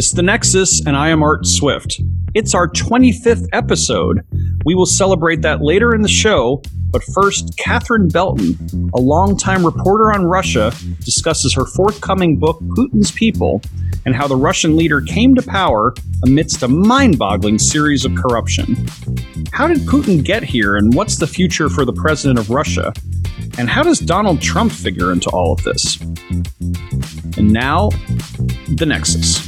This is The Nexus, and I am Art Swift. It's our 25th episode. We will celebrate that later in the show, but first, Catherine Belton, a longtime reporter on Russia, discusses her forthcoming book, Putin's People, and how the Russian leader came to power amidst a mind boggling series of corruption. How did Putin get here, and what's the future for the president of Russia? And how does Donald Trump figure into all of this? And now, the Nexus.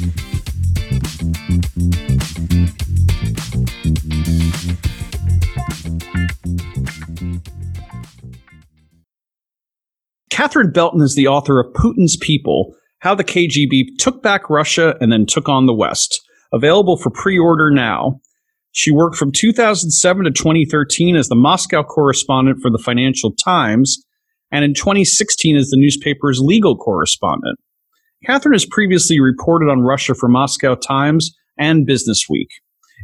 Catherine Belton is the author of Putin's People How the KGB Took Back Russia and Then Took on the West, available for pre order now. She worked from 2007 to 2013 as the Moscow correspondent for the Financial Times, and in 2016 as the newspaper's legal correspondent. Catherine has previously reported on Russia for Moscow Times and Business Week.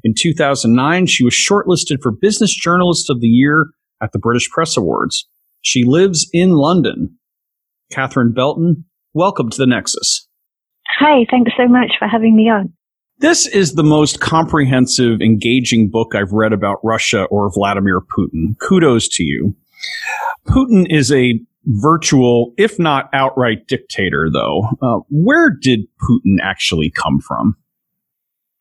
In 2009, she was shortlisted for Business Journalist of the Year at the British Press Awards. She lives in London. Catherine Belton, welcome to the Nexus. Hi, thanks so much for having me on. This is the most comprehensive, engaging book I've read about Russia or Vladimir Putin. Kudos to you. Putin is a virtual, if not outright dictator, though. Uh, where did Putin actually come from?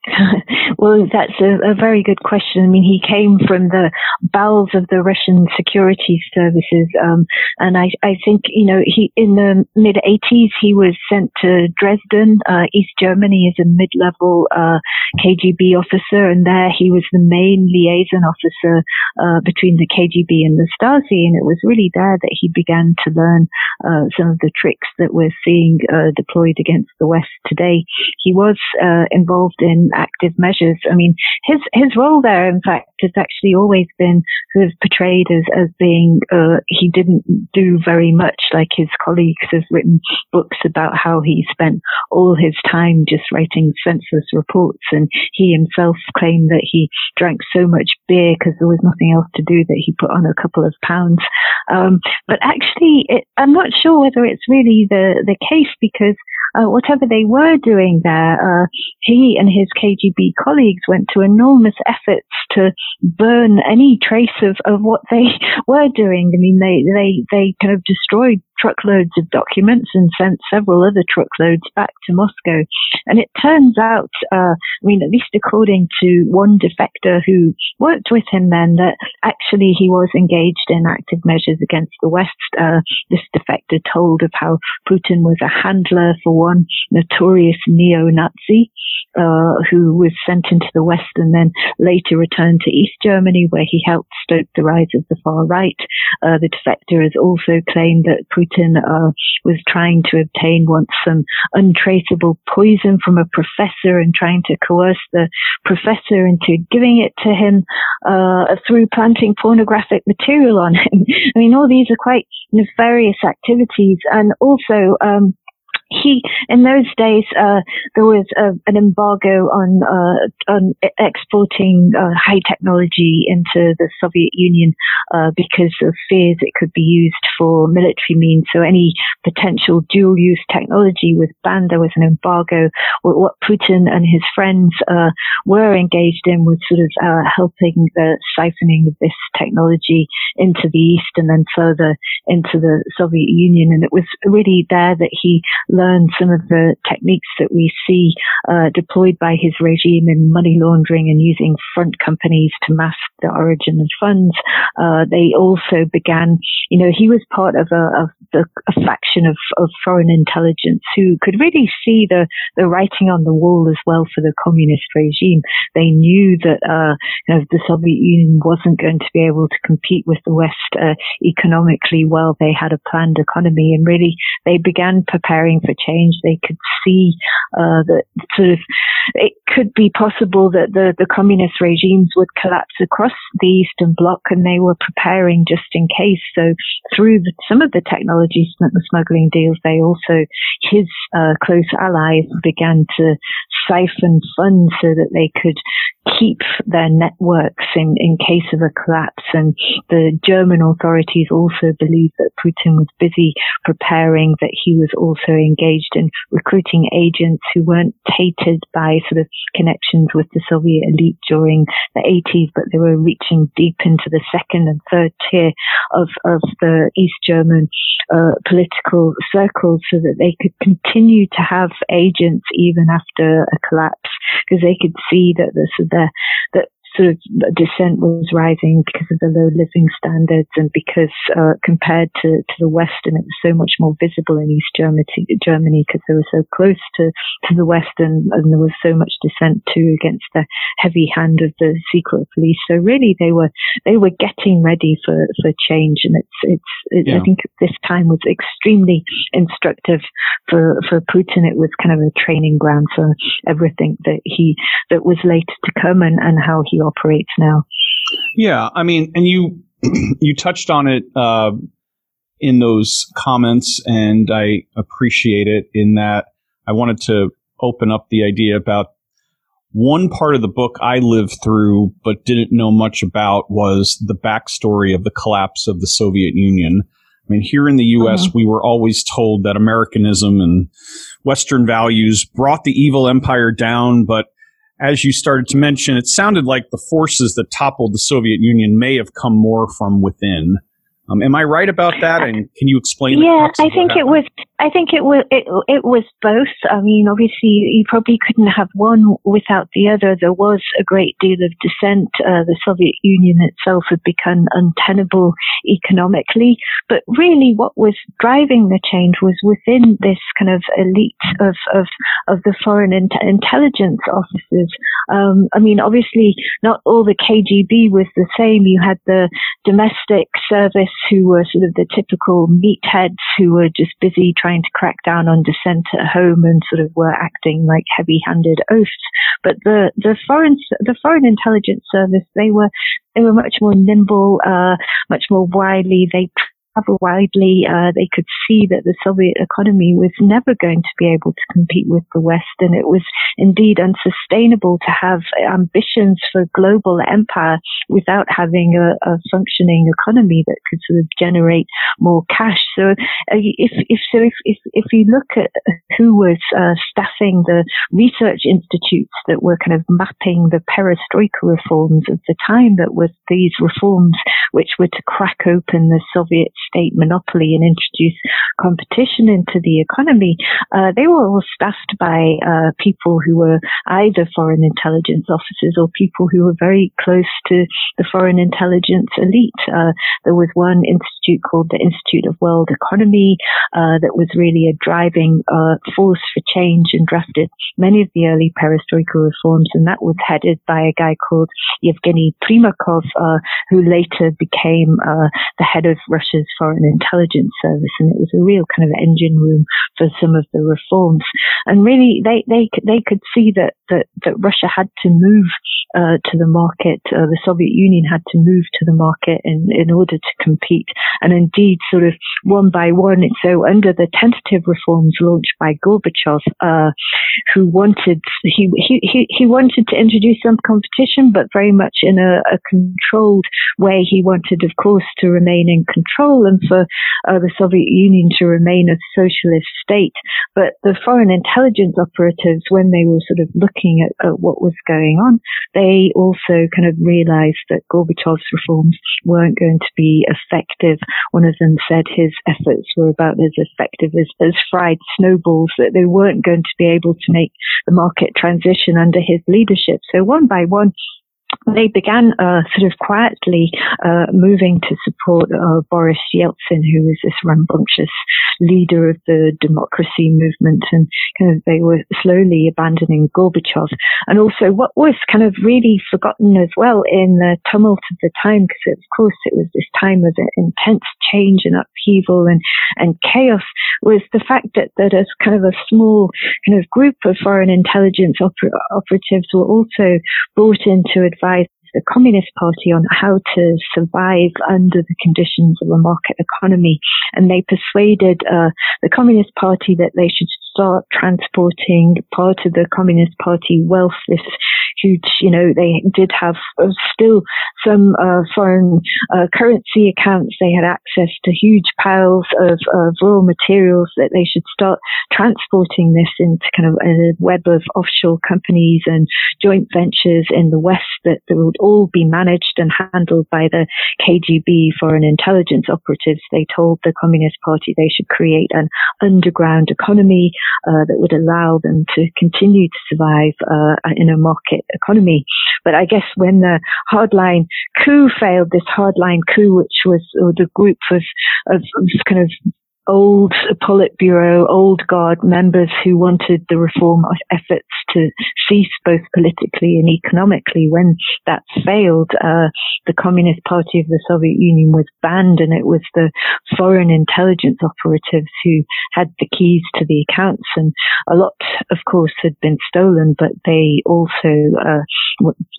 well, that's a, a, very good question. I mean, he came from the bowels of the Russian security services, um, and I, I, think you know he in the mid '80s he was sent to Dresden, uh, East Germany, as a mid-level uh, KGB officer, and there he was the main liaison officer uh, between the KGB and the Stasi, and it was really there that he began to learn uh, some of the tricks that we're seeing uh, deployed against the West today. He was uh, involved in active measures. I mean, his his role there, in fact, has actually always been sort of portrayed as as being uh, he didn't do very much. Like his colleagues have written books about how he spent all his time just writing senseless reports, and he himself claimed that he drank so much beer because there was nothing else to do that he put on a couple of pounds. Um, but actually, it, I'm not sure whether it's really the the case because uh, whatever they were doing there, uh, he and his KGB colleagues went to enormous efforts to burn any trace of, of what they were doing. I mean, they, they, they kind of destroyed truckloads of documents and sent several other truckloads back to Moscow. And it turns out, uh, I mean, at least according to one defector who worked with him then, that actually he was engaged in active measures against the West. Uh, this defector told of how Putin was a handler for one notorious neo-Nazi uh, who was sent into the West and then later returned to East Germany, where he helped stoke the rise of the far right. Uh, the defector has also claimed that Putin uh, was trying to obtain once some untraceable poison from a professor and trying to coerce the professor into giving it to him uh, through planting pornographic material on him. I mean, all these are quite nefarious activities, and also. Um, he in those days uh, there was a, an embargo on uh, on exporting uh, high technology into the Soviet Union uh, because of fears it could be used for military means. So any potential dual use technology was banned. There was an embargo. What Putin and his friends uh, were engaged in was sort of uh, helping the siphoning of this technology into the east and then further into the Soviet Union. And it was really there that he learn some of the techniques that we see uh, deployed by his regime in money laundering and using front companies to mask the origin of funds. Uh, they also began, you know, he was part of a, of the, a faction of, of foreign intelligence who could really see the, the writing on the wall as well for the communist regime. They knew that uh, you know, the Soviet Union wasn't going to be able to compete with the West uh, economically while they had a planned economy, and really they began preparing for change. They could see uh, that sort of it could be possible that the, the communist regimes would collapse across the Eastern Bloc, and they were preparing just in case. So through the, some of the technology smuggling deals, they also his uh, close allies began to siphon funds so that they could keep their networks in, in case of a collapse. And the German authorities also believed that Putin was busy preparing, that he was also engaged in recruiting agents who weren't tainted by sort of connections with the Soviet elite during the 80s, but they were reaching deep into the second and third tier of, of the East German uh, political circles so that they could continue to have agents even after a collapse because they could see that the, the, that sort of dissent was rising because of the low living standards and because uh, compared to, to the West, and it was so much more visible in East Germany, Germany because they were so close to, to the West and, and there was so much dissent too against the heavy hand of the secret police. So really they were, they were getting ready for, for change. And it's, it's, it, yeah. I think this time was extremely instructive for, for Putin. It was kind of a training ground for everything that he, that was later to come and, and how he operates now. Yeah, I mean, and you you touched on it uh, in those comments, and I appreciate it. In that, I wanted to open up the idea about one part of the book I lived through but didn't know much about was the backstory of the collapse of the Soviet Union. I mean, here in the U.S., uh-huh. we were always told that Americanism and Western values brought the evil empire down, but as you started to mention, it sounded like the forces that toppled the Soviet Union may have come more from within. Um, am I right about that? And can you explain? Yeah, I think it was. I think it was. It, it was both. I mean, obviously, you probably couldn't have one without the other. There was a great deal of dissent. Uh, the Soviet Union itself had become untenable economically, but really, what was driving the change was within this kind of elite of of of the foreign in- intelligence officers. Um, I mean, obviously, not all the KGB was the same. You had the domestic service who were sort of the typical meatheads who were just busy trying to crack down on dissent at home and sort of were acting like heavy-handed oafs. But the, the foreign, the foreign intelligence service, they were, they were much more nimble, uh, much more wily. They widely. Uh, they could see that the Soviet economy was never going to be able to compete with the West, and it was indeed unsustainable to have ambitions for global empire without having a, a functioning economy that could sort of generate more cash. So, uh, if if so, if, if if you look at who was uh, staffing the research institutes that were kind of mapping the perestroika reforms of the time, that was these reforms which were to crack open the Soviet state monopoly and introduce competition into the economy, uh, they were all staffed by uh, people who were either foreign intelligence officers or people who were very close to the foreign intelligence elite. Uh, there was one institute called the Institute of World Economy uh, that was really a driving uh, force for change and drafted many of the early perestroika reforms, and that was headed by a guy called Yevgeny Primakov, uh, who later became the head of Russia's Foreign Intelligence Service, and it was a real kind of engine room for some of the reforms. And really, they they they could see that that, that Russia had to move uh, to the market. Uh, the Soviet Union had to move to the market in in order to compete. And indeed, sort of one by one. So under the tentative reforms launched by Gorbachev, uh, who wanted he, he he wanted to introduce some competition, but very much in a, a controlled way. He wanted, of course, to remain in control and for uh, the Soviet Union to remain a socialist state. But the foreign intelligence operatives, when they were sort of looking at, at what was going on, they also kind of realized that Gorbachev's reforms weren't going to be effective. One of them said his efforts were about as effective as, as fried snowballs, that they weren't going to be able to make the market transition under his leadership. So one by one, they began uh, sort of quietly uh, moving to support uh, Boris Yeltsin, who was this rambunctious leader of the democracy movement, and kind of they were slowly abandoning Gorbachev. And also, what was kind of really forgotten as well in the tumult of the time, because of course it was this time of intense change and upheaval and and chaos, was the fact that that as kind of a small kind of group of foreign intelligence oper- operatives were also brought in to advise the Communist Party on how to survive under the conditions of a market economy. And they persuaded uh, the Communist Party that they should start transporting part of the Communist Party wealth, this huge, you know, they did have uh, still some uh, foreign uh, currency accounts. They had access to huge piles of, of raw materials that they should start transporting this into kind of a web of offshore companies and joint ventures in the West that, would all be managed and handled by the KGB foreign intelligence operatives. They told the Communist Party they should create an underground economy uh, that would allow them to continue to survive uh, in a market economy. But I guess when the hardline coup failed, this hardline coup, which was the group of, of kind of old Politburo, old guard members who wanted the reform efforts to cease both politically and economically. When that failed, uh, the Communist Party of the Soviet Union was banned and it was the foreign intelligence operatives who had the keys to the accounts and a lot, of course, had been stolen, but they also, uh,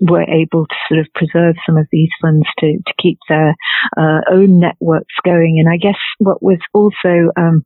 were able to sort of preserve some of these funds to, to keep their uh, own networks going. And I guess what was also um,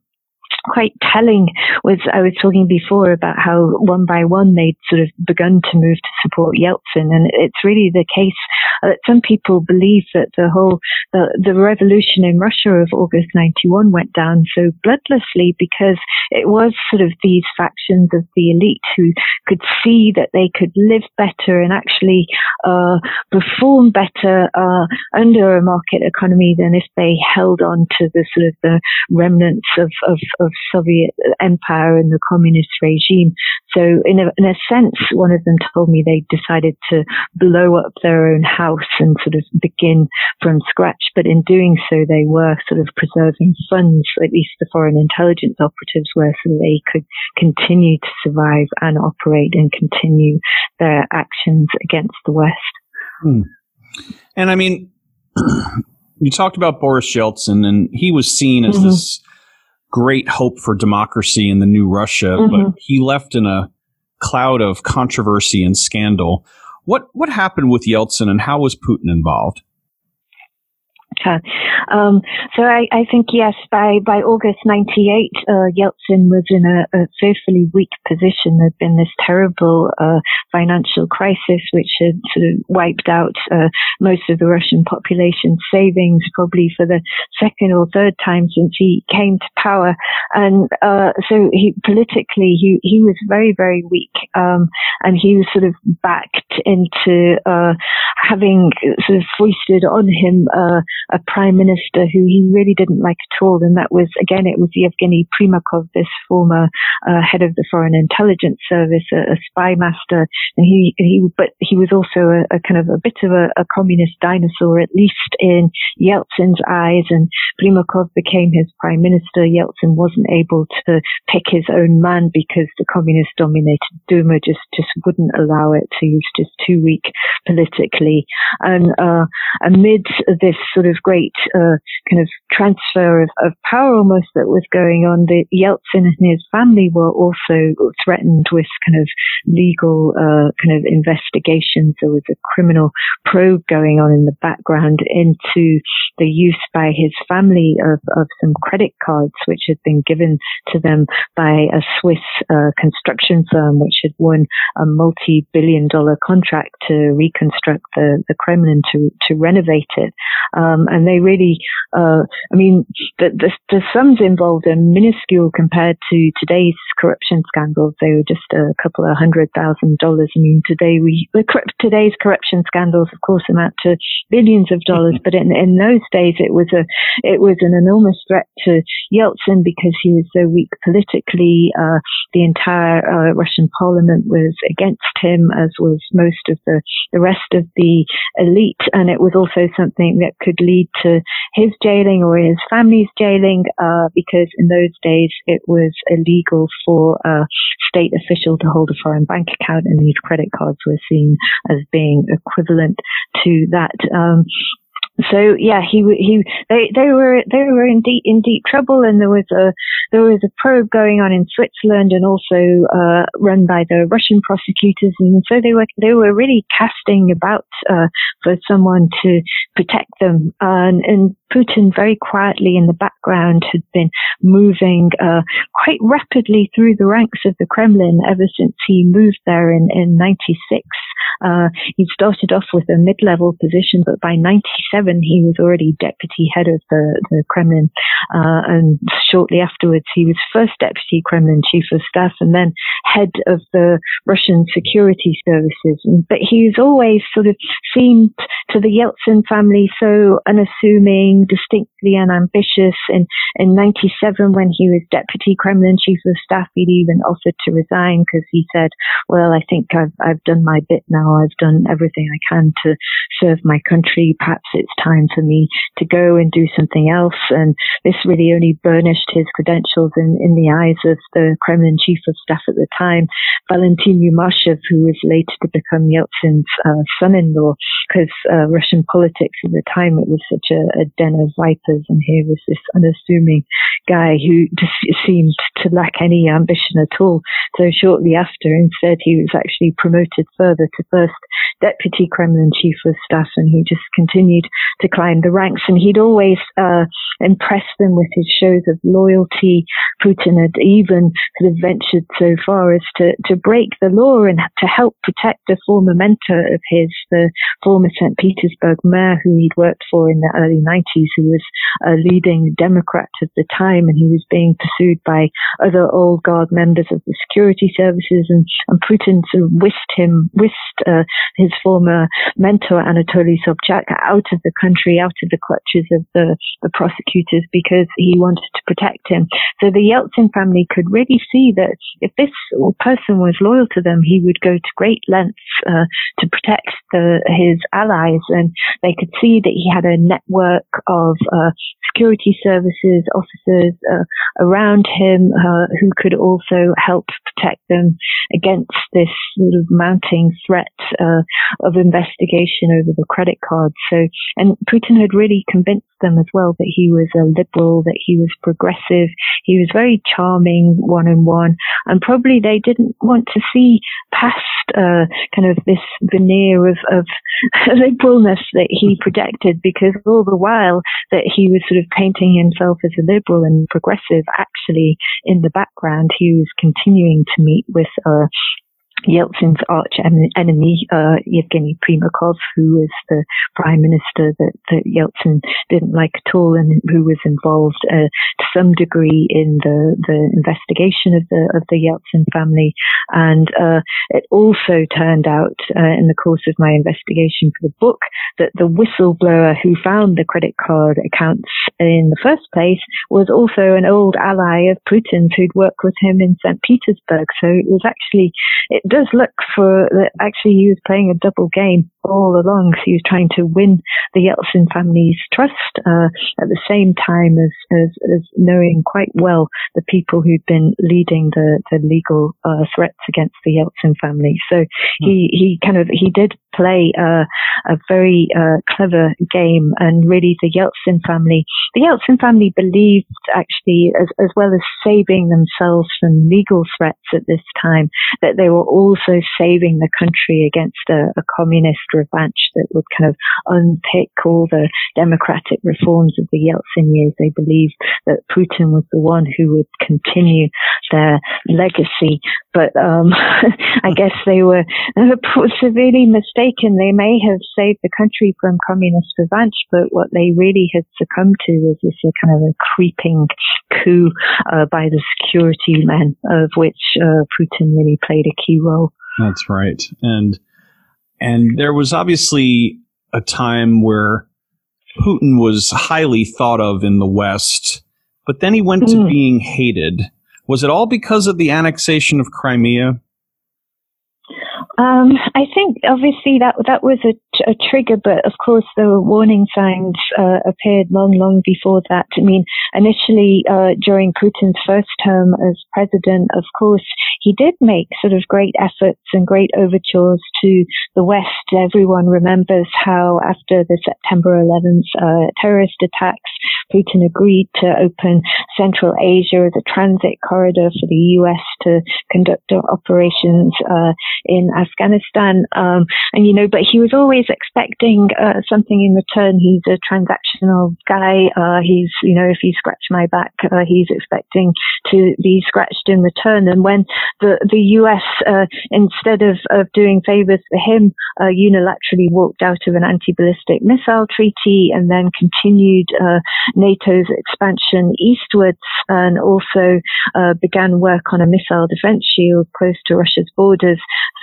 quite telling. Was I was talking before about how one by one they'd sort of begun to move to support Yeltsin, and it's really the case that some people believe that the whole the, the revolution in Russia of August '91 went down so bloodlessly because it was sort of these factions of the elite who could see that they could live better and actually uh, perform better uh, under a market economy than if they held on to the sort of the remnants of, of, of Soviet empire and the communist regime. So in a, in a sense, one of them told me they decided to blow up their own house and sort of begin from scratch. But in doing so, they were sort of preserving funds, at least the foreign intelligence operatives were, so they could continue to survive and operate and continue their actions against the West. Hmm. And I mean, you talked about Boris Yeltsin, and he was seen as mm-hmm. this great hope for democracy in the new Russia, mm-hmm. but he left in a cloud of controversy and scandal. What what happened with Yeltsin, and how was Putin involved? Um, so I, I, think yes, by by August '98, uh, Yeltsin was in a, a, fearfully weak position. There'd been this terrible uh, financial crisis, which had sort of wiped out uh, most of the Russian population's savings, probably for the second or third time since he came to power. And uh, so he politically, he he was very very weak, um, and he was sort of backed into uh, having sort of foisted on him uh, a prime minister who he really didn't like at all. And that was, again, it was Yevgeny Primakov, this former uh, head of the Foreign Intelligence Service, a, a, spy master. And he, he, but he was also a, a kind of a bit of a, a, communist dinosaur, at least in Yeltsin's eyes. And Primakov became his prime minister. Yeltsin wasn't able to pick his own man because the communist dominated Duma just, just wouldn't allow it. So he was just too weak politically. And, uh, amid this sort of great uh, kind of transfer of, of, power almost that was going on. The Yeltsin and his family were also threatened with kind of legal uh, kind of investigations. There was a criminal probe going on in the background into the use by his family of, of some credit cards which had been given to them by a Swiss uh, construction firm which had won a multi-billion dollar contract to reconstruct the, the Kremlin to, to renovate it. Um, and they really, uh, I mean, the, the, the, sums involved are minuscule compared to today's corruption scandals. They were just a couple of hundred thousand dollars. I mean, today we, today's corruption scandals, of course, amount to billions of dollars, but in, in those days it was a, it was an enormous threat to Yeltsin because he was so weak politically. Uh, the entire uh, Russian parliament was against him, as was most of the, the rest of the elite. And it was also something that could lead to his jailing or his family's jailing, uh, because in those days it was illegal for a state official to hold a foreign bank account, and these credit cards were seen as being equivalent to that. Um, so yeah, he he they they were they were in deep in deep trouble, and there was a there was a probe going on in Switzerland, and also uh, run by the Russian prosecutors, and so they were they were really casting about uh, for someone to protect them, and, and Putin very quietly in the background had been moving uh, quite rapidly through the ranks of the Kremlin ever since he moved there in in '96. Uh, he started off with a mid-level position, but by '97 he was already deputy head of the, the Kremlin. Uh, and shortly afterwards, he was first deputy Kremlin chief of staff and then head of the Russian security services. But he's always sort of seemed to the Yeltsin family so unassuming, distinctly unambitious. In, in 97, when he was deputy Kremlin chief of staff, he'd even offered to resign because he said, well, I think I've, I've done my bit now. I've done everything I can to serve my country. Perhaps it's time for me to go and do something else. And this really only burnished his credentials in, in the eyes of the Kremlin chief of staff at the time, Valentin Yumashev, who was later to become Yeltsin's uh, son-in-law, because uh, Russian politics at the time, it was such a, a den of vipers. And here was this unassuming guy who just seemed to lack any ambition at all. So shortly after, instead, he was actually promoted further to first deputy Kremlin chief of staff, and he just continued to climb the ranks. And he'd always uh, them with his shows of loyalty. Putin had even sort of ventured so far as to, to break the law and to help protect a former mentor of his, the former St. Petersburg mayor who he'd worked for in the early 90s, who was a leading Democrat at the time, and he was being pursued by other old guard members of the security services. And, and Putin sort of whisked him, whisked uh, his former mentor, Anatoly Sobchak, out of the country, out of the clutches of the, the prosecutors because he wanted to protect him. So the Yeltsin family could really see that if this person was loyal to them, he would go to great lengths uh, to protect the, his allies, and they could see that he had a network of uh, security services officers uh, around him uh, who could also help protect them against this sort of mounting threat uh, of investigation over the credit cards. So, and Putin had really convinced them as well that he was a liberal, that he was progressive. He was very charming one on one. And probably they didn't want to see past uh, kind of this veneer of, of liberalness that he projected because all the while that he was sort of painting himself as a liberal and progressive, actually in the background, he was continuing to meet with uh, Yeltsin's arch enemy, uh, Yevgeny Primakov, who was the prime minister that, that Yeltsin didn't like at all and who was involved uh, to some degree in the, the investigation of the, of the Yeltsin family. And uh, it also turned out uh, in the course of my investigation for the book that the whistleblower who found the credit card accounts in the first place was also an old ally of Putin's who'd worked with him in St. Petersburg. So it was actually, it does look for that actually he was playing a double game all along. So he was trying to win the Yeltsin family's trust uh, at the same time as, as, as knowing quite well the people who'd been leading the, the legal uh, threats against the Yeltsin family. So mm. he, he kind of he did play uh, a very uh, clever game, and really the Yeltsin family, the Yeltsin family believed actually as as well as saving themselves from legal threats at this time, that they were also saving the country against a, a communist revanche that would kind of unpick all the democratic reforms of the Yeltsin years. They believed that Putin was the one who would continue their legacy. But um, I guess they were severely mistaken. They may have saved the country from communist revanche, but what they really had succumbed to was this kind of a creeping coup uh, by the security men, of which uh, Putin really played a key role. That's right, and and there was obviously a time where Putin was highly thought of in the West, but then he went mm. to being hated. Was it all because of the annexation of Crimea? Um, I think obviously that that was a, a, trigger, but of course the warning signs uh, appeared long, long before that. I mean, initially uh, during Putin's first term as president, of course he did make sort of great efforts and great overtures to the West. Everyone remembers how after the September 11th uh, terrorist attacks, Putin agreed to open Central Asia as a transit corridor for the U.S. to conduct operations uh, in Afghanistan. Um, and you know, but he was always expecting uh, something in return. He's a transactional guy. Uh, he's you know, if you scratch my back, uh, he's expecting to be scratched in return. And when the the U.S. Uh, instead of of doing favors for him, uh, unilaterally walked out of an anti-ballistic missile treaty and then continued NATO's expansion eastwards and also uh, began work on a missile defense shield close to Russia's borders.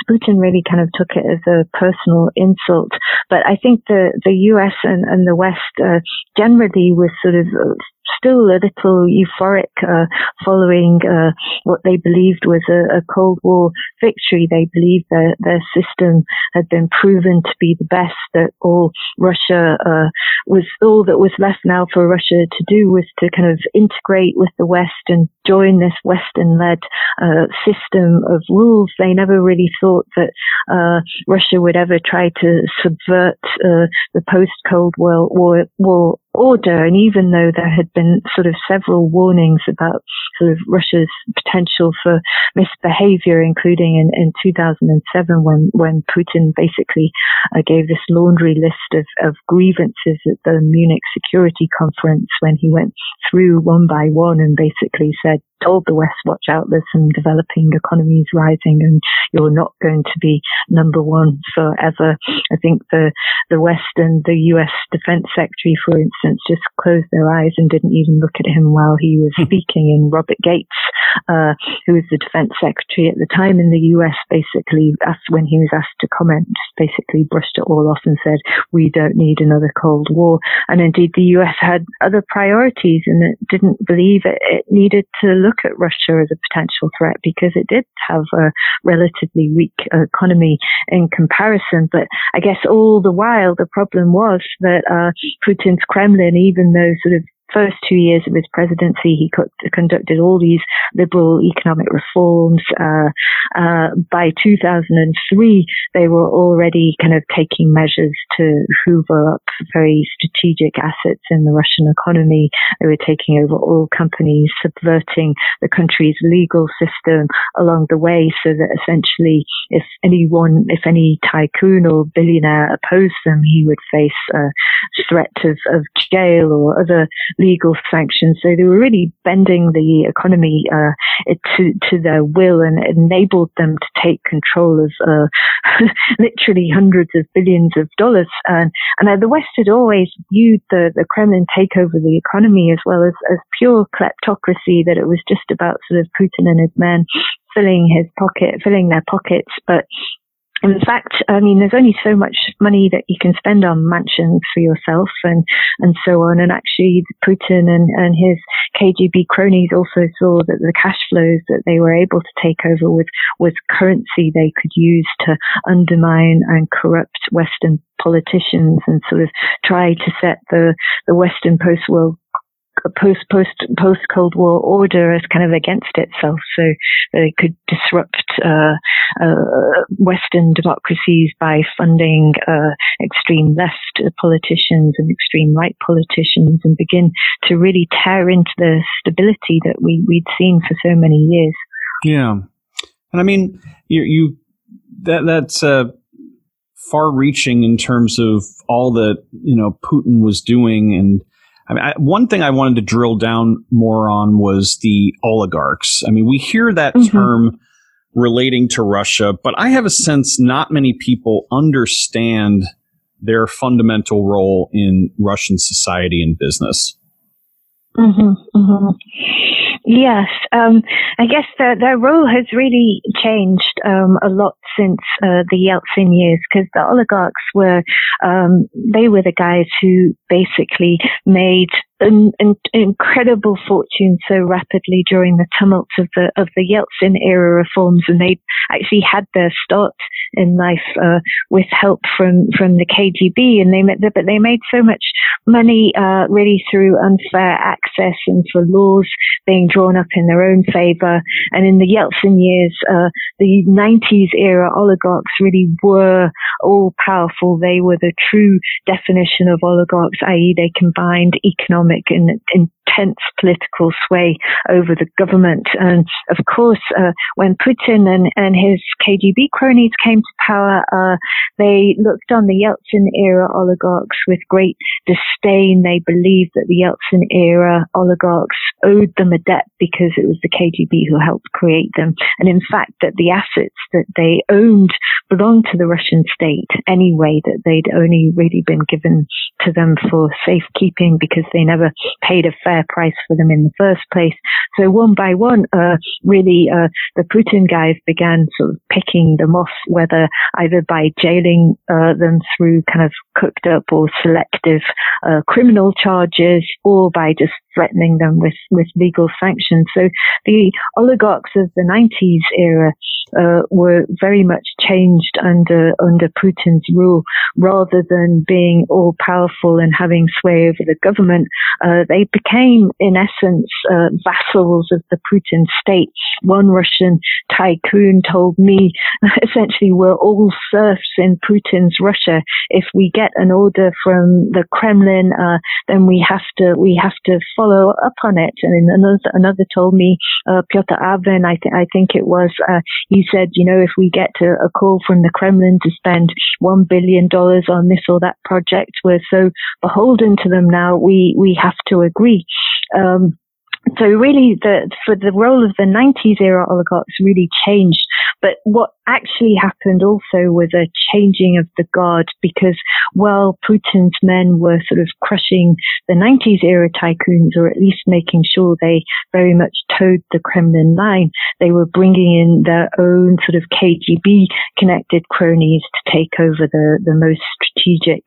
Putin really kind of took it as a personal insult. But I think the, the US and, and the West uh, generally was sort of still a little euphoric uh, following uh, what they believed was a, a, Cold War victory. They believed that their system had been proven to be the best, that all Russia uh, was, all that was left now for Russia to do was to kind of integrate with the West and join this Western-led uh, system of rules. They never really thought that uh, Russia would ever try to subvert uh, the post-Cold War, war, war order. And even though there had been sort of several warnings about sort of Russia's potential for misbehavior, including in, in 2007 when, when Putin basically uh, gave this laundry list of, of grievances at the Munich Security Conference when he went through one by one and basically said, told the West, watch out, there's some developing economies rising and you're not going to be number one forever. I think the, the West and the US Defense Secretary, for instance, just closed their eyes and didn't even look at him while he was speaking. And Robert Gates, uh, who was the Defense Secretary at the time in the US, basically asked when he was asked to comment, just basically brushed it all off and said, we don't need another Cold War. And indeed, the US had other priorities and it didn't believe it, it needed to look look at Russia as a potential threat because it did have a relatively weak economy in comparison. But I guess all the while, the problem was that uh, Putin's Kremlin, even though sort of first two years of his presidency, he co- conducted all these liberal economic reforms. Uh, uh, by 2003, they were already kind of taking measures to hoover up very strategic assets in the Russian economy. They were taking over oil companies, subverting the country's legal system along the way so that essentially if anyone, if any tycoon or billionaire opposed them, he would face a threat of, of jail or other legal sanctions. So they were really bending the economy uh, to to their will and enabled them to take control of uh, literally hundreds of billions of dollars. And, and the West had always viewed the, the Kremlin take over the economy as well as, as pure kleptocracy, that it was just about sort of Putin and his men filling his pocket, filling their pockets, but in fact, I mean, there's only so much money that you can spend on mansions for yourself and, and so on. And actually, Putin and, and his KGB cronies also saw that the cash flows that they were able to take over with was currency they could use to undermine and corrupt Western politicians and sort of try to set the, the Western post-world post post post Cold War order as kind of against itself, so they could disrupt uh, uh, Western democracies by funding uh, extreme left politicians and extreme right politicians, and begin to really tear into the stability that we we'd seen for so many years. Yeah, and I mean, you, you that that's uh, far-reaching in terms of all that you know Putin was doing and I mean, I, one thing I wanted to drill down more on was the oligarchs. I mean, we hear that mm-hmm. term relating to Russia, but I have a sense not many people understand their fundamental role in Russian society and business. Mm-hmm, mm-hmm. Yes, um, I guess the, their role has really changed um, a lot since uh, the Yeltsin years because the oligarchs were um, they were the guys who basically made an, an, incredible fortune so rapidly during the tumults of the of the Yeltsin era reforms, and they actually had their start in life uh, with help from from the KGB, and they but they made so much money uh, really through unfair access and for laws being drawn up in their own favor. And in the Yeltsin years, uh, the 90s era oligarchs really were all powerful. They were the true definition of oligarchs, i.e., they combined economic and, and intense political sway over the government. And of course, uh, when Putin and, and his KGB cronies came to power, uh, they looked on the Yeltsin era oligarchs with great disdain. They believed that the Yeltsin era oligarchs owed them a debt because it was the KGB who helped create them. And in fact, that the assets that they owned belonged to the Russian state anyway, that they'd only really been given to them for safekeeping because they never paid a fair price for them in the first place. So one by one, uh, really, uh, the Putin guys began sort of picking them off, whether either by jailing uh, them through kind of cooked up or selective uh, criminal charges, or by just threatening them with with legal sanctions. So the oligarchs of the 90s era uh, were very much changed under under Putin's rule, rather than being all powerful and having sway over the government. Uh, they became, in essence, uh, vassals of the Putin state. One Russian tycoon told me, essentially, we're all serfs in Putin's Russia. If we get an order from the Kremlin, uh, then we have to we have to follow up on it. And another another told me, uh, Piotr Aven, I, th- I think it was, uh, he said, you know, if we get a, a call from the Kremlin to spend one billion dollars on this or that project, we're so beholden to them now. We we have to agree. Um, so really, the for the role of the 90s era oligarchs really changed. But what actually happened also was a changing of the guard because while Putin's men were sort of crushing the 90s era tycoons, or at least making sure they very much toed the Kremlin line, they were bringing in their own sort of KGB connected cronies to take over the, the most strategic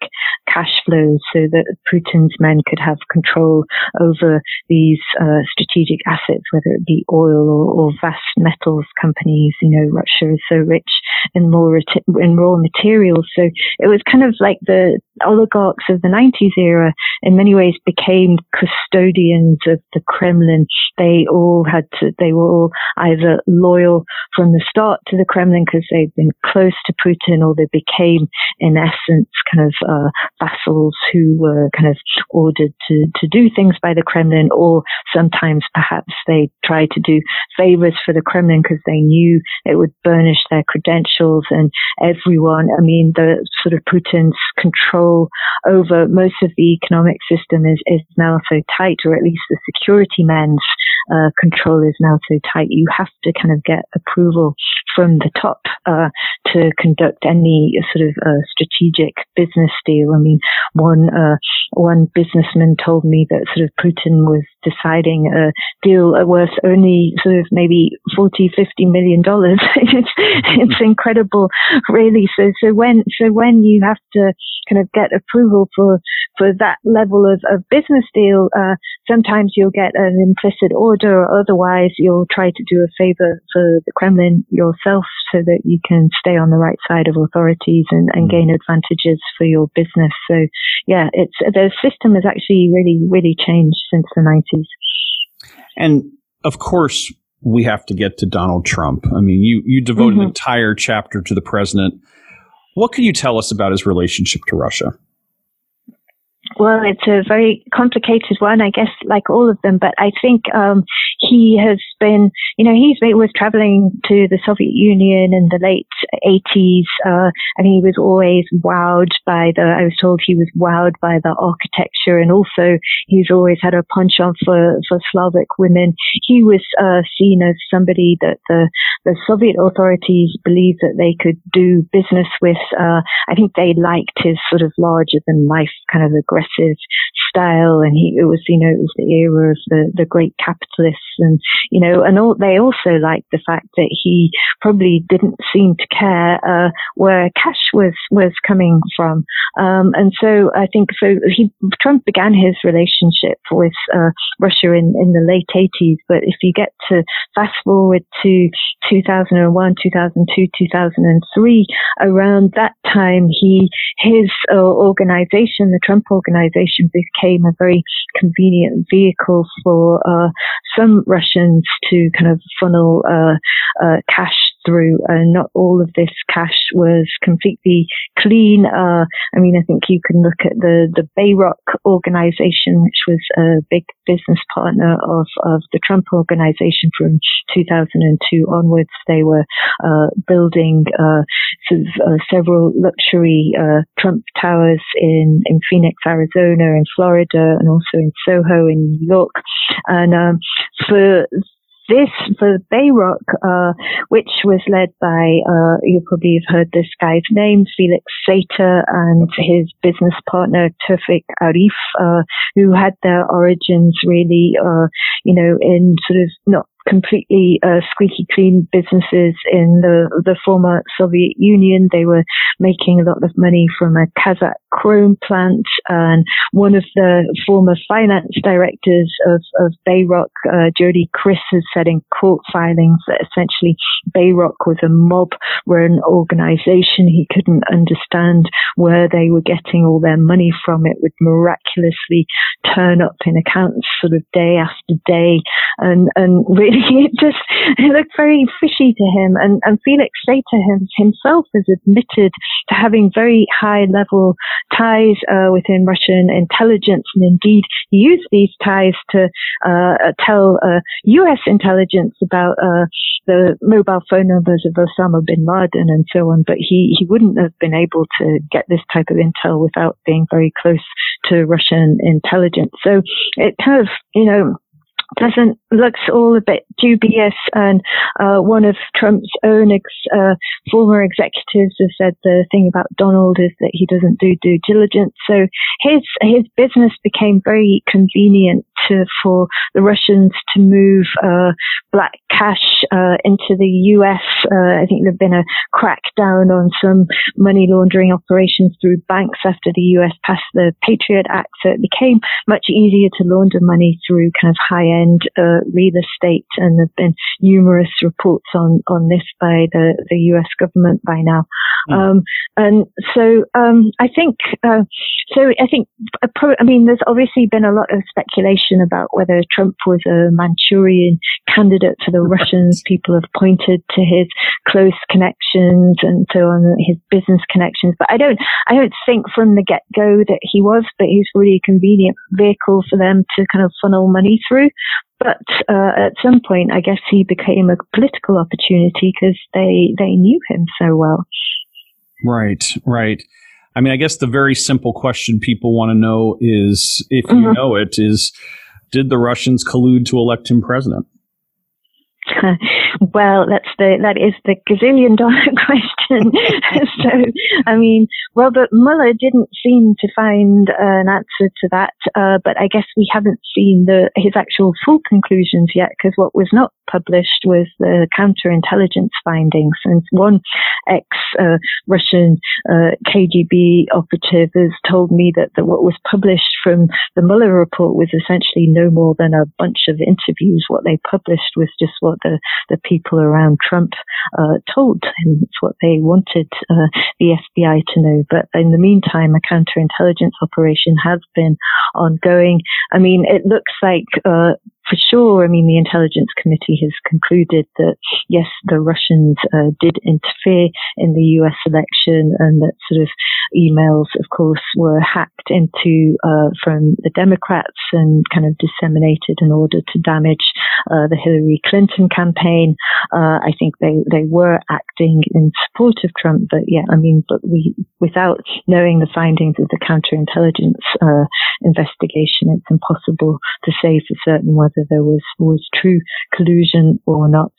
cash flows so that Putin's men could have control over these uh, strategic assets, whether it be oil or, or, vast metals companies. You know, Russia is so rich in raw, in raw materials. So it was kind of like the oligarchs of the 90s era in many ways became custodians of the Kremlin. They all had to, they were all either loyal from the start to the Kremlin because they'd been close to Putin or they became in essence kind of uh, vassals who were kind of ordered to, to do things by the Kremlin or sometimes perhaps they tried to do favors for the Kremlin because they knew it would burnish their credentials and everyone, I mean, the sort of Putin's control over most of the economic system is, is now so tight, or at least the security men's uh, control is now so tight. You have to kind of get approval from the top uh, to conduct any sort of uh, strategic business deal. I mean, one uh, one businessman told me that sort of Putin was deciding a deal worth only sort of maybe 40, 50 million dollars. it's, it's incredible, really. So, so when, so when you have to kind of get approval for, for that level of, of business deal, uh, sometimes you'll get an implicit order or otherwise you'll try to do a favor for the Kremlin yourself so that you can stay on the right side of authorities and, and gain advantages for your business. So yeah, it's, the system has actually really, really changed since the 90s. And of course, we have to get to Donald Trump. I mean, you, you devoted mm-hmm. an entire chapter to the president. What can you tell us about his relationship to Russia? Well, it's a very complicated one, I guess, like all of them. But I think um, he has been, you know, he was traveling to the Soviet Union in the late 80s, uh, and he was always wowed by the. I was told he was wowed by the architecture, and also he's always had a penchant for for Slavic women. He was uh, seen as somebody that the the Soviet authorities believed that they could do business with. Uh, I think they liked his sort of larger than life kind of aggressive And he, it was, you know, it was the era of the, the great capitalists and, you know, know, and all, they also liked the fact that he probably didn't seem to care uh, where cash was was coming from. Um, and so I think so. He Trump began his relationship with uh, Russia in in the late 80s, but if you get to fast forward to 2001, 2002, 2003, around that time, he his uh, organization, the Trump organization, became a very convenient vehicle for uh, some Russians to kind of funnel uh, uh cash through, and not all of this cash was completely clean. Uh, I mean, I think you can look at the the Bayrock organization, which was a big business partner of of the Trump organization from 2002 onwards. They were uh, building uh, sort of uh, several luxury uh, Trump towers in in Phoenix, Arizona, in Florida, and also in Soho in New York. And um, for this for Bayrock, uh, which was led by, uh, you probably have heard this guy's name, Felix Sater, and his business partner, Tevfik Arif, uh, who had their origins really, uh, you know, in sort of not completely uh, squeaky clean businesses in the the former Soviet Union. They were making a lot of money from a Kazakh chrome plant, and one of the former finance directors of of Bayrock, uh, Jody Kriss, has said in court filings that essentially Bayrock was a mob-run organization. He couldn't understand where they were getting all their money from. It would miraculously turn up in accounts sort of day after day, and and really it just it looked very fishy to him. And, and Felix Sater himself has admitted to having very high level ties uh, within Russian intelligence, and indeed he used these ties to uh, tell uh, U.S. intelligence about uh, the mobile phone numbers of Osama bin Laden and so on. But he he wouldn't have been able to get this type of intel without being very close to Russian intelligence. So it kind of you know doesn't looks all a bit dubious. And uh, one of Trump's own ex- uh, former executives has said the thing about Donald is that he doesn't do due diligence. So his his business became very convenient to for the Russians to move uh, black cash uh, into the U.S. Uh, I think there've been a crackdown on some money laundering operations through banks after the U.S. passed the Patriot Act. So it became much easier to launder money through kind of high end uh, real estate, and there've been numerous reports on on this by the the U.S. government by now. Mm. Um, and so um, I think uh, so. I think I mean, there's obviously been a lot of speculation about whether Trump was a Manchurian candidate for the Russians. People have pointed to his close connections and so on, his business connections. But I don't, I don't think from the get go that he was. But he's really a convenient vehicle for them to kind of funnel money through. But uh, at some point, I guess he became a political opportunity because they they knew him so well. Right, right. I mean, I guess the very simple question people want to know is, if you mm-hmm. know it, is did the Russians collude to elect him president? well, that's the that is the gazillion dollar question. so, I mean, Robert Mueller didn't seem to find an answer to that, uh, but I guess we haven't seen the his actual full conclusions yet because what was not published was the counterintelligence findings. And one ex-Russian uh, uh, KGB operative has told me that, that what was published from the Mueller report was essentially no more than a bunch of interviews. What they published was just what the, the people around Trump uh, told him. It's what they wanted uh, the FBI to know. But in the meantime, a counterintelligence operation has been ongoing. I mean, it looks like uh, for sure, I mean, the intelligence committee has concluded that yes, the Russians uh, did interfere in the U.S. election, and that sort of emails, of course, were hacked into uh, from the Democrats and kind of disseminated in order to damage uh, the Hillary Clinton campaign. Uh, I think they they were acting in support of Trump, but yeah, I mean, but we without knowing the findings of the counterintelligence uh, investigation, it's impossible to say for certain whether whether there was was true collusion or not.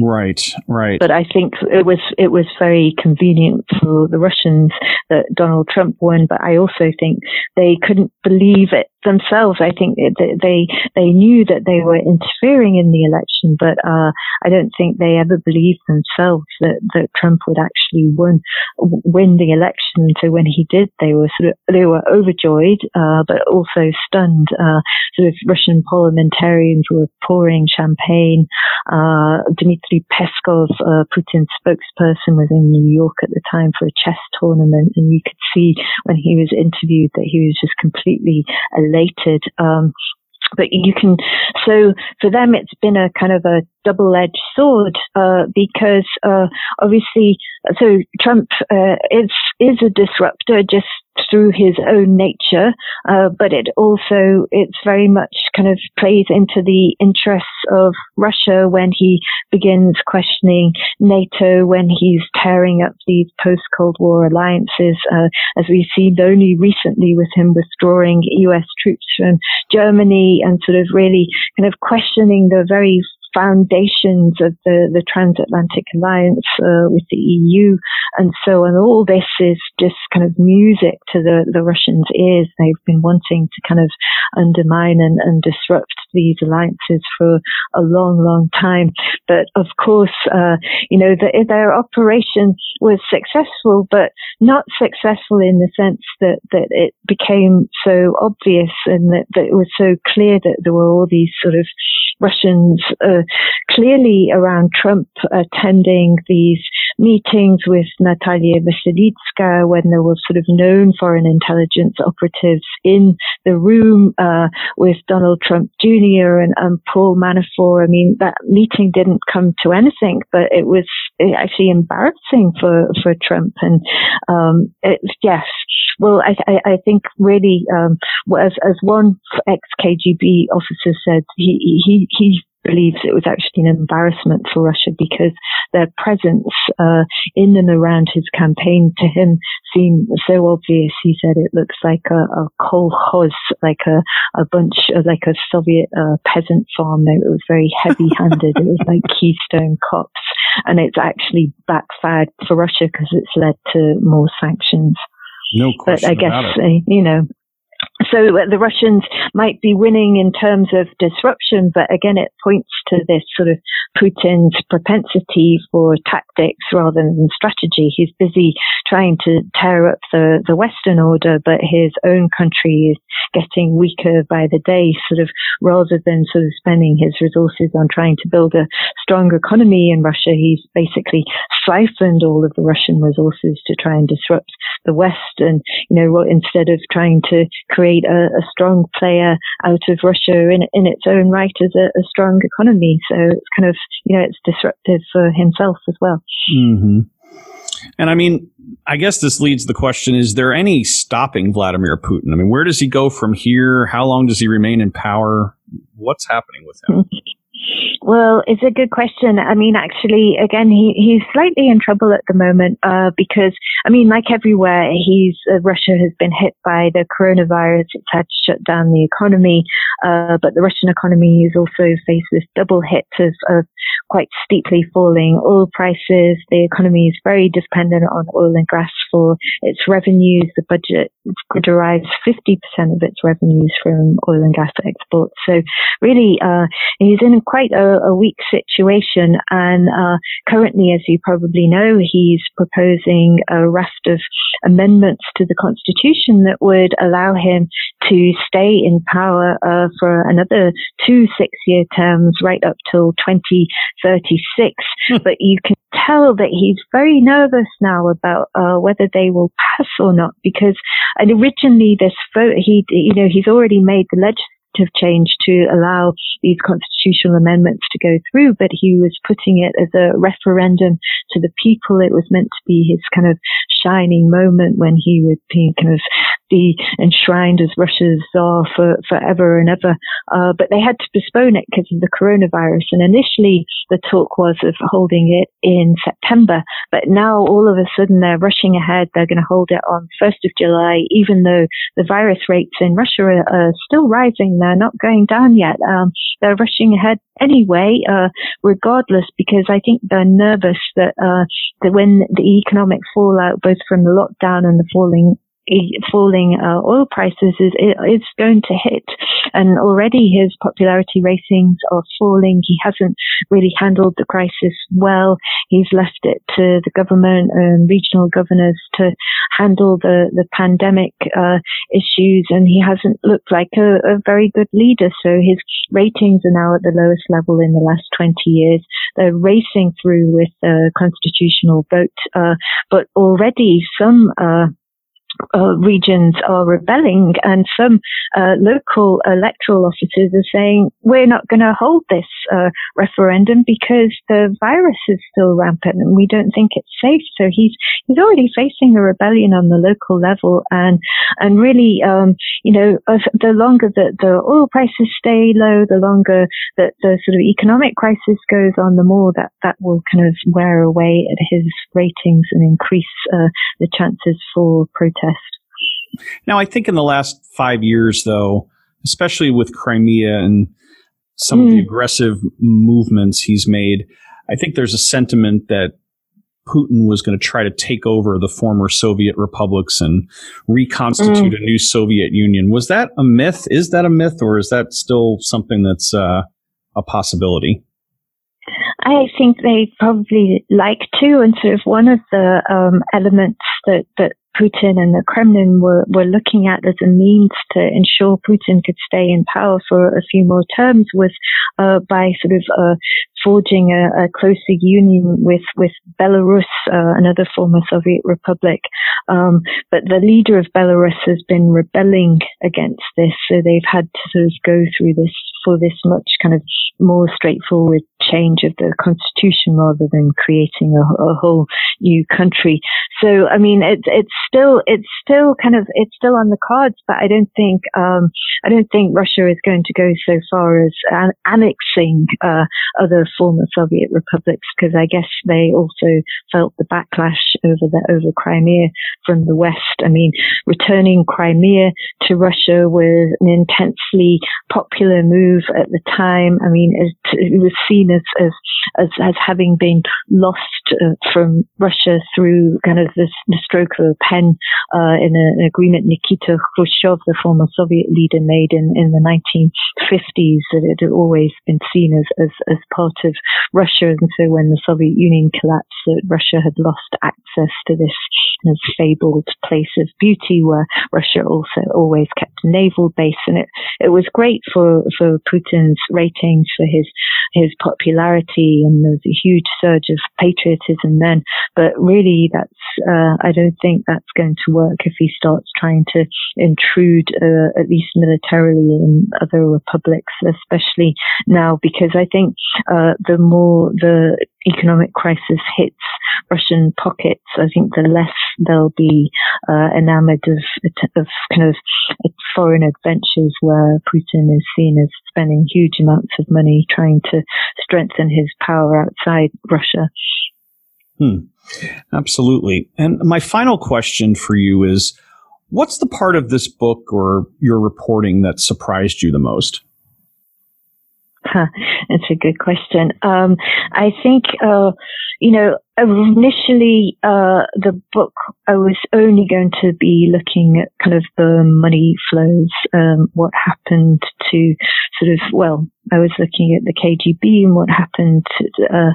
Right, right. But I think it was it was very convenient for the Russians that Donald Trump won. But I also think they couldn't believe it themselves, I think they they knew that they were interfering in the election, but uh, I don't think they ever believed themselves that, that Trump would actually win win the election. So when he did, they were sort of they were overjoyed, uh, but also stunned. Uh, sort of Russian parliamentarians were pouring champagne. Uh, Dmitry Peskov, uh, Putin's spokesperson, was in New York at the time for a chess tournament, and you could see when he was interviewed that he was just completely. Um, but you can, so for them, it's been a kind of a double-edged sword uh, because uh, obviously, so Trump uh, is is a disruptor just through his own nature, uh, but it also it's very much kind of plays into the interests of Russia when he begins questioning NATO, when he's tearing up these post-Cold War alliances, uh, as we've seen only recently with him withdrawing U.S. troops from Germany and sort of really kind of questioning the very foundations of the, the transatlantic alliance uh, with the EU and so on. All this is just kind of music to the, the Russians' ears. They've been wanting to kind of undermine and, and disrupt these alliances for a long, long time. But of course, uh, you know, the, their operation was successful, but not successful in the sense that, that it became so obvious and that, that it was so clear that there were all these sort of Russians uh, clearly around Trump attending these meetings with Natalia Veselnitskaya when there was sort of known foreign intelligence operatives in the room uh, with Donald Trump Jr. And, and Paul Manafort. I mean, that meeting didn't come to anything, but it was actually embarrassing for, for Trump. And um, it, yes, well, I, I, I think really, um, as, as one ex KGB officer said, he, he, he believes it was actually an embarrassment for Russia because their presence uh, in and around his campaign to him seemed so obvious. He said it looks like a, a kolkhoz, like a, a bunch, of, like a Soviet uh, peasant farm. It was very heavy-handed. it was like Keystone Cops, and it's actually backfired for Russia because it's led to more sanctions. No question. But I guess, uh, you know, so uh, the Russians might be winning in terms of disruption, but again, it points to this sort of Putin's propensity for tactics rather than strategy. He's busy trying to tear up the, the Western order, but his own country is getting weaker by the day, sort of rather than sort of spending his resources on trying to build a strong economy in Russia, he's basically siphoned all of the Russian resources to try and disrupt the West. And, you know, instead of trying to create a, a strong player out of Russia in, in its own right as a, a, strong economy. So it's kind of, you know, it's disruptive for himself as well. Mm-hmm. And I mean, I guess this leads the question is there any stopping Vladimir Putin? I mean, where does he go from here? How long does he remain in power? What's happening with him? Well, it's a good question. I mean, actually, again, he, he's slightly in trouble at the moment uh, because, I mean, like everywhere, he's uh, Russia has been hit by the coronavirus. It's had to shut down the economy, uh, but the Russian economy is also faced with double hit of, of quite steeply falling oil prices. The economy is very dependent on oil and gas for its revenues. The budget derives 50% of its revenues from oil and gas exports. So really, uh, he's in quite a, a weak situation. And uh, currently, as you probably know, he's proposing a raft of amendments to the constitution that would allow him to stay in power uh, for another two six-year terms, right up till 2036. Hmm. but you can tell that he's very nervous now about uh, whether they will pass or not because originally this vote he you know he's already made the legislature legislative change to allow these constitutional amendments to go through, but he was putting it as a referendum to the people. It was meant to be his kind of shining moment when he would be kind of be enshrined as Russia's czar for forever and ever. Uh, but they had to postpone it because of the coronavirus. And initially, the talk was of holding it in September, but now all of a sudden they're rushing ahead. They're going to hold it on 1st of July, even though the virus rates in Russia are, are still rising. They're not going down yet. Um, they're rushing ahead anyway, uh, regardless, because I think they're nervous that, uh, that when the economic fallout, both from the lockdown and the falling falling uh, oil prices is is going to hit. And already his popularity ratings are falling. He hasn't really handled the crisis well. He's left it to the government and regional governors to handle the the pandemic uh, issues, and he hasn't looked like a, a very good leader. So his ratings are now at the lowest level in the last 20 years. They're racing through with a constitutional vote, uh, but already some uh, uh, regions are rebelling and some uh, local electoral officers are saying we're not going to hold this uh, referendum because the virus is still rampant and we don't think it's safe. So he's he's already facing a rebellion on the local level and and really um, you know the longer that the oil prices stay low, the longer that the sort of economic crisis goes on, the more that that will kind of wear away at his ratings and increase uh, the chances for protest now, I think in the last five years, though, especially with Crimea and some mm. of the hmm. aggressive movements he's made, I think there's a sentiment that Putin was going to try to take over the former Soviet republics and reconstitute mm. a new Soviet Union. Was that a myth? Is that a myth, or is that still something that's uh, a possibility? I think they probably like to, and sort of one of the um, elements that, that Putin and the Kremlin were, were looking at as a means to ensure Putin could stay in power for a few more terms was uh, by sort of uh, forging a, a, closer union with with Belarus, uh, another former Soviet republic. Um, but the leader of Belarus has been rebelling against this, so they've had to sort of go through this for this much kind of more straightforward change of the constitution rather than creating a, a whole new country. So, I mean, it's it's still it's still kind of it's still on the cards, but I don't think um, I don't think Russia is going to go so far as an- annexing uh, other former Soviet republics because I guess they also felt the backlash over the over Crimea from the West. I mean, returning Crimea to Russia was an intensely popular move at the time. I mean, it, it was seen as as as, as having been lost uh, from Russia through kind of this, the stroke of a pen uh, in a, an agreement Nikita Khrushchev, the former Soviet leader, made in, in the 1950s. That it had always been seen as, as, as part of Russia. And so when the Soviet Union collapsed, that Russia had lost access to this fabled place of beauty where Russia also always kept a naval base. And it, it was great for, for Putin's ratings, for his, his popularity. And there was a huge surge of patriotism then. But really, that's, uh, I don't think that's going to work if he starts trying to intrude, uh, at least militarily in other republics, especially now, because I think, uh, the more the economic crisis hits Russian pockets, I think the less they'll be uh, enamored of, of kind of foreign adventures where Putin is seen as spending huge amounts of money trying to strengthen his power outside Russia. Hmm. Absolutely. And my final question for you is what's the part of this book or your reporting that surprised you the most? That's a good question. Um, I think, uh, you know, initially, uh, the book, I was only going to be looking at kind of the money flows, um, what happened to sort of, well, I was looking at the KGB and what happened uh,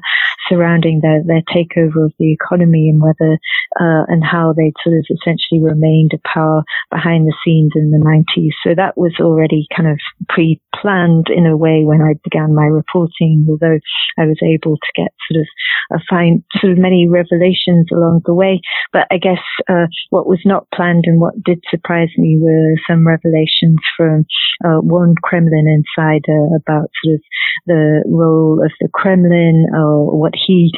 surrounding their, their takeover of the economy and whether uh, and how they sort of essentially remained a power behind the scenes in the 90s. So that was already kind of pre-planned in a way when I began my reporting, although I was able to get sort of a fine sort of many revelations along the way. But I guess uh, what was not planned and what did surprise me were some revelations from uh, one Kremlin insider about sort of the role of the Kremlin or what he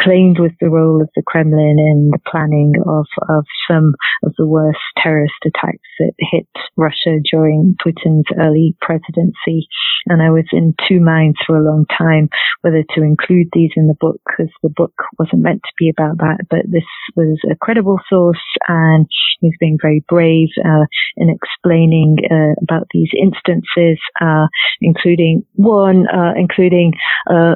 claimed was the role of the Kremlin in the planning of, of some of the worst terrorist attacks that hit Russia during Putin's early presidency. And I was in two minds for a long time whether to include these in the book because the book wasn't meant to be about that, but this was a credible source and he was being very brave uh, in explaining uh, about these instances, uh, including one, uh, including uh,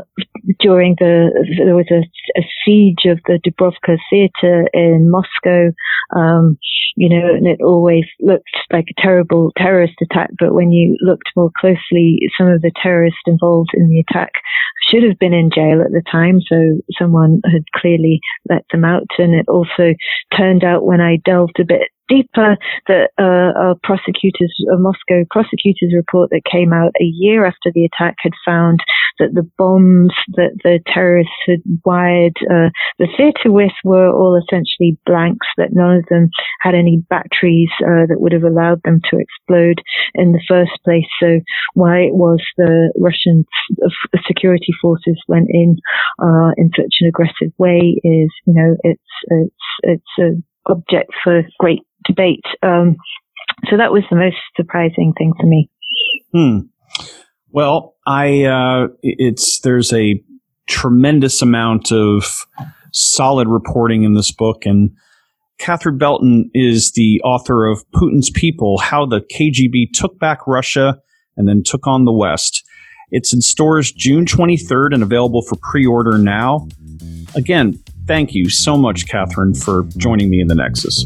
during the, there was a, a, siege of the Dubrovka Theatre in Moscow, um, you know, and it always looked like a terrible terrorist attack, but when you looked more closely, some of the terrorists involved in the attack should have been in jail at the time, so someone had clearly let them out. And it also turned out when I delved a bit deeper that uh, prosecutors, a Moscow prosecutors report that came out a year after the attack had found that the bombs that the terrorists had wired uh, the theatre with were all essentially blanks, that none of them had any batteries uh, that would have allowed them to explode in the first place. So why it was the Russian security forces went in uh, in such an aggressive way is, you know, it's it's it's a object for great debate. Um, so that was the most surprising thing for me. Hmm. Well, I uh, it's there's a tremendous amount of solid reporting in this book, and Catherine Belton is the author of Putin's People: How the KGB Took Back Russia and Then Took on the West. It's in stores June 23rd and available for pre-order now. Again, thank you so much, Catherine, for joining me in the Nexus.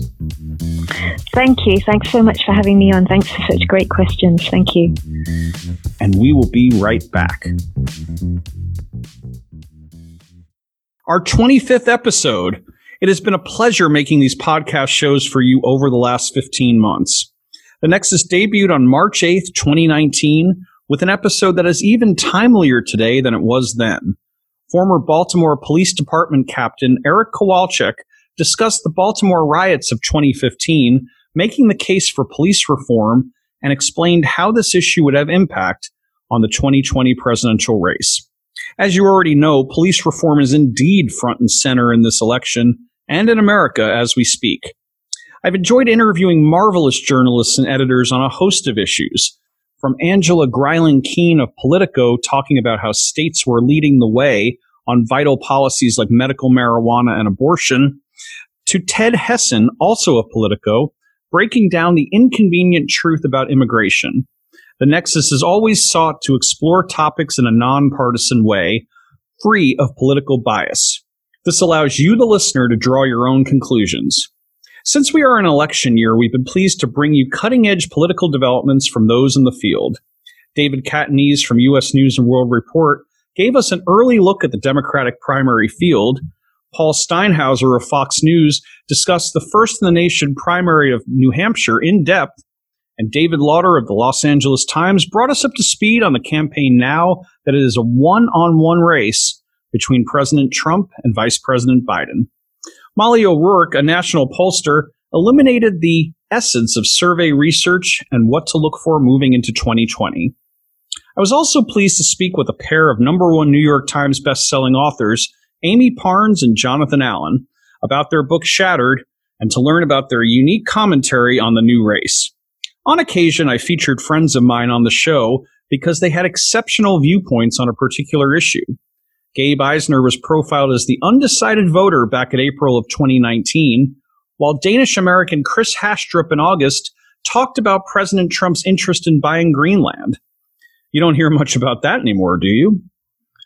Thank you. Thanks so much for having me on. Thanks for such great questions. Thank you. And we will be right back. Our 25th episode. It has been a pleasure making these podcast shows for you over the last 15 months. The Nexus debuted on March 8th, 2019, with an episode that is even timelier today than it was then former Baltimore Police Department Captain Eric Kowalczyk discussed the Baltimore riots of 2015, making the case for police reform, and explained how this issue would have impact on the 2020 presidential race. As you already know, police reform is indeed front and center in this election and in America as we speak. I've enjoyed interviewing marvelous journalists and editors on a host of issues, from Angela Greiling Keane of Politico talking about how states were leading the way on vital policies like medical marijuana and abortion, to Ted Hessen, also of Politico, breaking down the inconvenient truth about immigration. The Nexus has always sought to explore topics in a nonpartisan way, free of political bias. This allows you, the listener, to draw your own conclusions. Since we are in election year, we've been pleased to bring you cutting edge political developments from those in the field. David Catanese from U.S. News and World Report gave us an early look at the Democratic primary field. Paul Steinhauser of Fox News discussed the first in the nation primary of New Hampshire in depth. And David Lauter of the Los Angeles Times brought us up to speed on the campaign now that it is a one on one race between President Trump and Vice President Biden. Molly O'Rourke, a national pollster, eliminated the essence of survey research and what to look for moving into 2020. I was also pleased to speak with a pair of number one New York Times bestselling authors, Amie Parnes and Jonathan Allen, about their book Shattered and to learn about their unique commentary on the new race. On occasion, I featured friends of mine on the show because they had exceptional viewpoints on a particular issue. Gabe Eisner was profiled as the undecided voter back in April of 2019, while Danish American Chris Hastrup in August talked about President Trump's interest in buying Greenland. You don't hear much about that anymore, do you?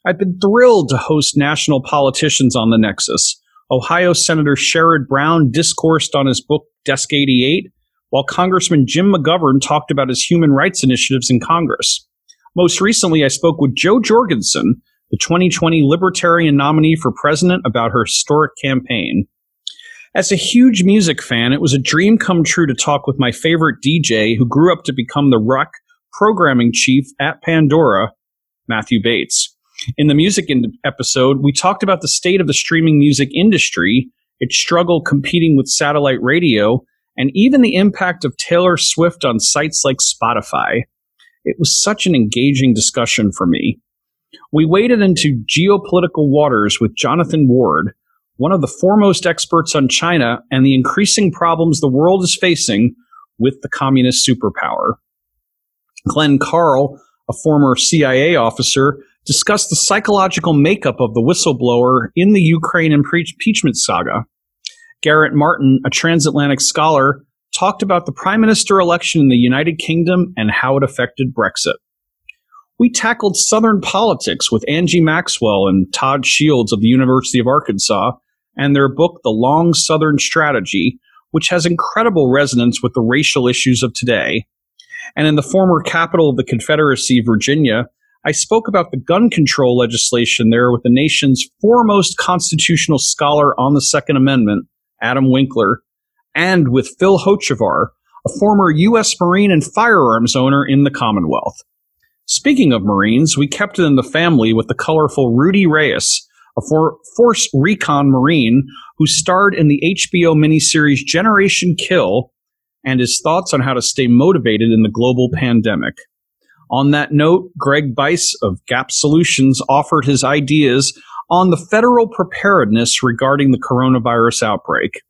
I've been thrilled to host national politicians on the Nexus. Ohio Senator Sherrod Brown discoursed on his book Desk 88, while Congressman Jim McGovern talked about his human rights initiatives in Congress. Most recently, I spoke with Jo Jorgensen, the 2020 Libertarian nominee for president, about her historic campaign. As a huge music fan, it was a dream come true to talk with my favorite DJ who grew up to become the rock programming chief at Pandora, Matthew Bates. In the music in- episode, we talked about the state of the streaming music industry, its struggle competing with satellite radio, and even the impact of Taylor Swift on sites like Spotify. It was such an engaging discussion for me. We waded into geopolitical waters with Jonathan Ward, one of the foremost experts on China and the increasing problems the world is facing with the communist superpower. Glenn Carle, a former CIA officer, discussed the psychological makeup of the whistleblower in the Ukraine impeachment saga. Garrett Martin, a transatlantic scholar, talked about the prime minister election in the United Kingdom and how it affected Brexit. We tackled Southern politics with Angie Maxwell and Todd Shields of the University of Arkansas and their book, The Long Southern Strategy, which has incredible resonance with the racial issues of today. And in the former capital of the Confederacy, Virginia, I spoke about the gun control legislation there with the nation's foremost constitutional scholar on the Second Amendment, Adam Winkler, and with Phil Hocevar, a former U.S. Marine and firearms owner in the Commonwealth. Speaking of Marines, we kept it in the family with the colorful Rudy Reyes, a for- Force Recon Marine who starred in the HBO miniseries Generation Kill, and his thoughts on how to stay motivated in the global pandemic. On that note, Greg Bice of Gap Solutions offered his ideas on the federal preparedness regarding the coronavirus outbreak.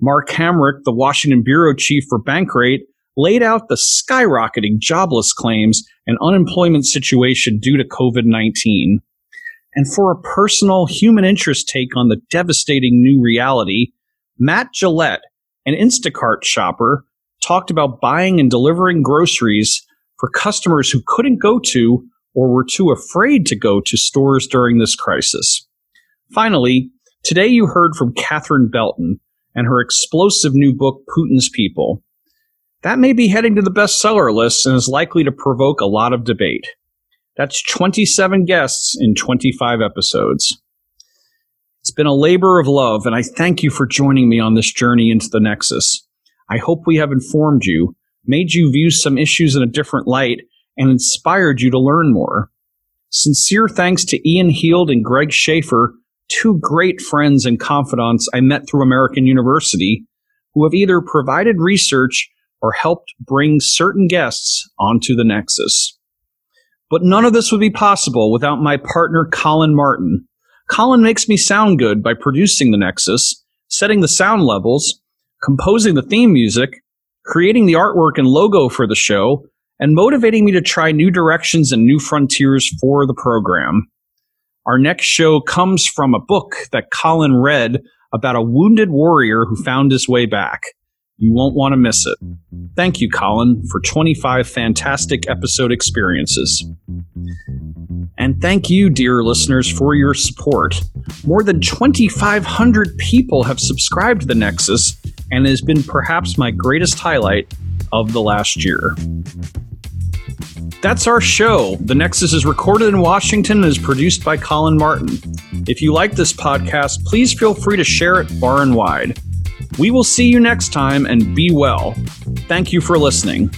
Mark Hamrick, the Washington bureau chief for Bankrate, laid out the skyrocketing jobless claims and unemployment situation due to COVID 19. And for a personal human interest take on the devastating new reality, Matt Gillette, an Instacart shopper, talked about buying and delivering groceries for customers who couldn't go to or were too afraid to go to stores during this crisis. Finally, today you heard from Catherine Belton and her explosive new book, Putin's People. That may be heading to the bestseller list and is likely to provoke a lot of debate. That's 27 guests in 25 episodes. It's been a labor of love, and I thank you for joining me on this journey into the Nexus. I hope we have informed you made you view some issues in a different light, and inspired you to learn more. Sincere thanks to Ian Heald and Greg Schaefer, two great friends and confidants I met through American University, who have either provided research or helped bring certain guests onto the Nexus. But none of this would be possible without my partner, Colin Martin. Colin makes me sound good by producing the Nexus, setting the sound levels, composing the theme music, creating the artwork and logo for the show, and motivating me to try new directions and new frontiers for the program. Our next show comes from a book that Colin read about a wounded warrior who found his way back. You won't want to miss it. Thank you, Colin, for 25 fantastic episode experiences. And thank you, dear listeners, for your support. More than 2,500 people have subscribed to the Nexus, and it has been perhaps my greatest highlight of the last year. That's our show. The Nexus is recorded in Washington and is produced by Colin Martin. If you like this podcast, please feel free to share it far and wide. We will see you next time and be well. Thank you for listening.